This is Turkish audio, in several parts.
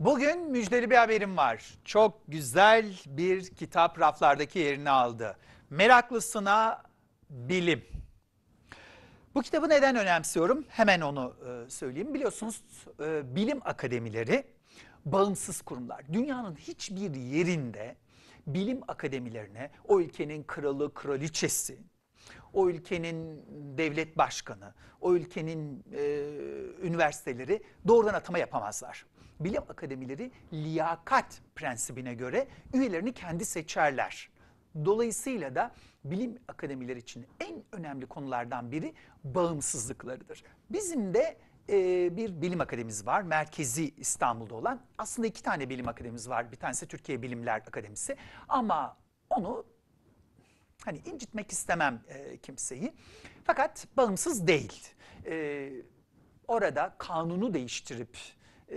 Bugün müjdeli bir haberim var. Çok güzel bir kitap raflardaki yerini aldı. Meraklısına bilim. Bu kitabı neden önemsiyorum? Hemen onu e, söyleyeyim. Biliyorsunuz e, bilim akademileri bağımsız kurumlar. Dünyanın hiçbir yerinde bilim akademilerine o ülkenin kralı, kraliçesi, o ülkenin devlet başkanı, o ülkenin e, üniversiteleri doğrudan atama yapamazlar. Bilim akademileri liyakat prensibine göre üyelerini kendi seçerler. Dolayısıyla da bilim akademileri için en önemli konulardan biri bağımsızlıklarıdır. Bizim de e, bir bilim akademimiz var. Merkezi İstanbul'da olan. Aslında iki tane bilim akademimiz var. Bir tanesi Türkiye Bilimler Akademisi. Ama onu hani incitmek istemem e, kimseyi. Fakat bağımsız değil. E, orada kanunu değiştirip e,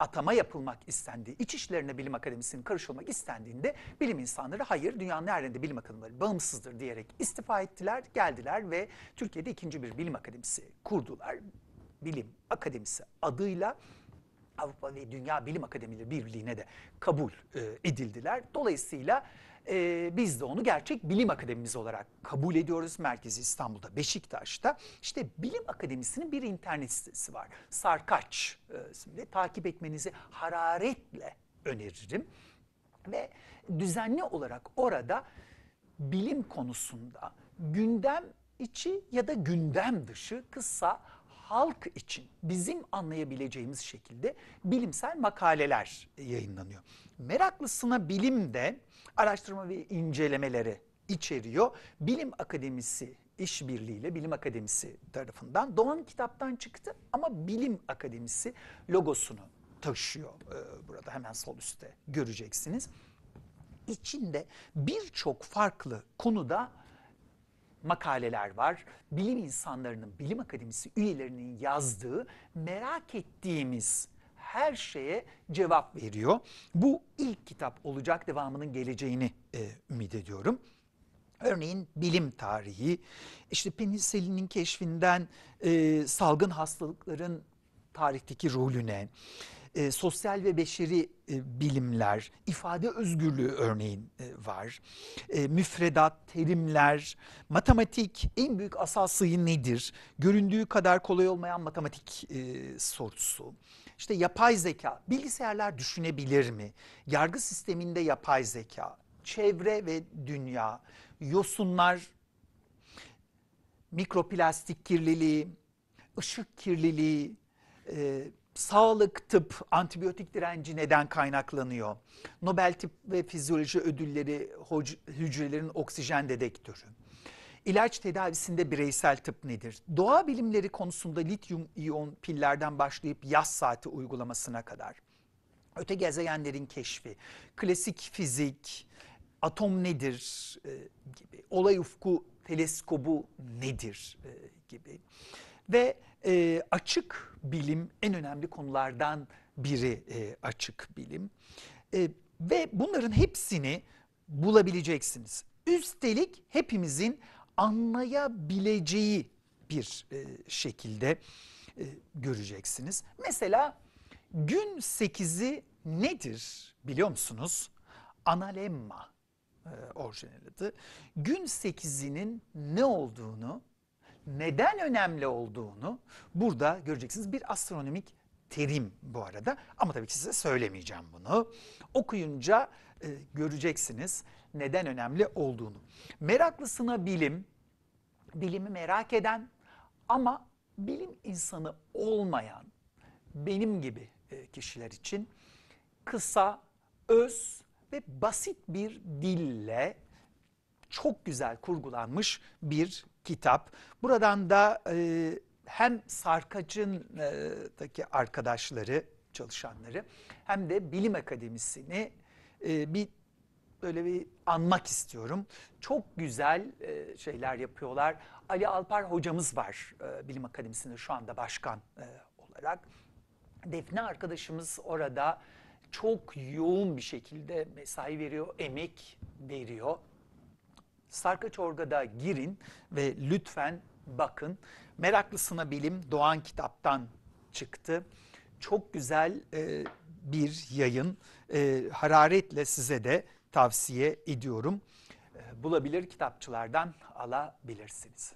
atama yapılmak istendiği, iç işlerine bilim akademisinin karışılmak istendiğinde bilim insanları hayır dünyanın her yerinde bilim akademileri bağımsızdır diyerek istifa ettiler, geldiler ve Türkiye'de ikinci bir bilim akademisi kurdular. Bilim Akademisi adıyla Avrupa ve Dünya Bilim Akademileri Birliği'ne de kabul e, edildiler. Dolayısıyla e, biz de onu gerçek bilim akademimiz olarak kabul ediyoruz. Merkezi İstanbul'da, Beşiktaş'ta. İşte bilim akademisinin bir internet sitesi var. Sarkaç e, isimli. Takip etmenizi hararetle öneririm. Ve düzenli olarak orada bilim konusunda gündem içi ya da gündem dışı kısa halk için bizim anlayabileceğimiz şekilde bilimsel makaleler yayınlanıyor. Meraklısına bilim de araştırma ve incelemeleri içeriyor. Bilim Akademisi işbirliğiyle Bilim Akademisi tarafından Doğan kitaptan çıktı ama Bilim Akademisi logosunu taşıyor ee, burada hemen sol üstte göreceksiniz. İçinde birçok farklı konuda makaleler var. Bilim insanlarının, bilim akademisi üyelerinin yazdığı merak ettiğimiz her şeye cevap veriyor. Bu ilk kitap olacak devamının geleceğini e, ümit ediyorum. Örneğin bilim tarihi, işte penisilinin keşfinden e, salgın hastalıkların tarihteki rolüne, e, sosyal ve beşeri e, bilimler, ifade özgürlüğü örneğin e, var. E, müfredat, terimler, matematik en büyük asal sayı nedir? Göründüğü kadar kolay olmayan matematik e, sorusu. İşte yapay zeka, bilgisayarlar düşünebilir mi? Yargı sisteminde yapay zeka, çevre ve dünya, yosunlar, mikroplastik kirliliği, ışık kirliliği, e, sağlık, tıp, antibiyotik direnci neden kaynaklanıyor? Nobel Tıp ve Fizyoloji Ödülleri hücrelerin oksijen dedektörü. İlaç tedavisinde bireysel tıp nedir? Doğa bilimleri konusunda lityum iyon pillerden başlayıp yaz saati uygulamasına kadar. Öte gezegenlerin keşfi, klasik fizik, atom nedir e, gibi, olay ufku teleskobu nedir e, gibi. Ve e, açık bilim en önemli konulardan biri e, açık bilim. E, ve bunların hepsini bulabileceksiniz. Üstelik hepimizin anlayabileceği bir e, şekilde e, göreceksiniz. Mesela gün 8'i nedir biliyor musunuz? Analemma e, orijinal adı. Gün 8'inin ne olduğunu neden önemli olduğunu burada göreceksiniz. Bir astronomik terim bu arada ama tabii ki size söylemeyeceğim bunu. Okuyunca e, göreceksiniz neden önemli olduğunu. Meraklısına bilim, bilimi merak eden ama bilim insanı olmayan benim gibi e, kişiler için kısa, öz ve basit bir dille çok güzel kurgulanmış bir kitap. Buradan da e, hem Sarkaç'ındaki arkadaşları, çalışanları hem de Bilim Akademisi'ni e, bir böyle bir anmak istiyorum. Çok güzel e, şeyler yapıyorlar. Ali Alpar hocamız var e, Bilim Akademisi'nde şu anda başkan e, olarak. Defne arkadaşımız orada çok yoğun bir şekilde mesai veriyor, emek veriyor. Sarkaç Orga'da girin ve lütfen bakın. Meraklısına Bilim Doğan kitaptan çıktı. Çok güzel e, bir yayın. E, hararetle size de tavsiye ediyorum. E, bulabilir kitapçılardan alabilirsiniz.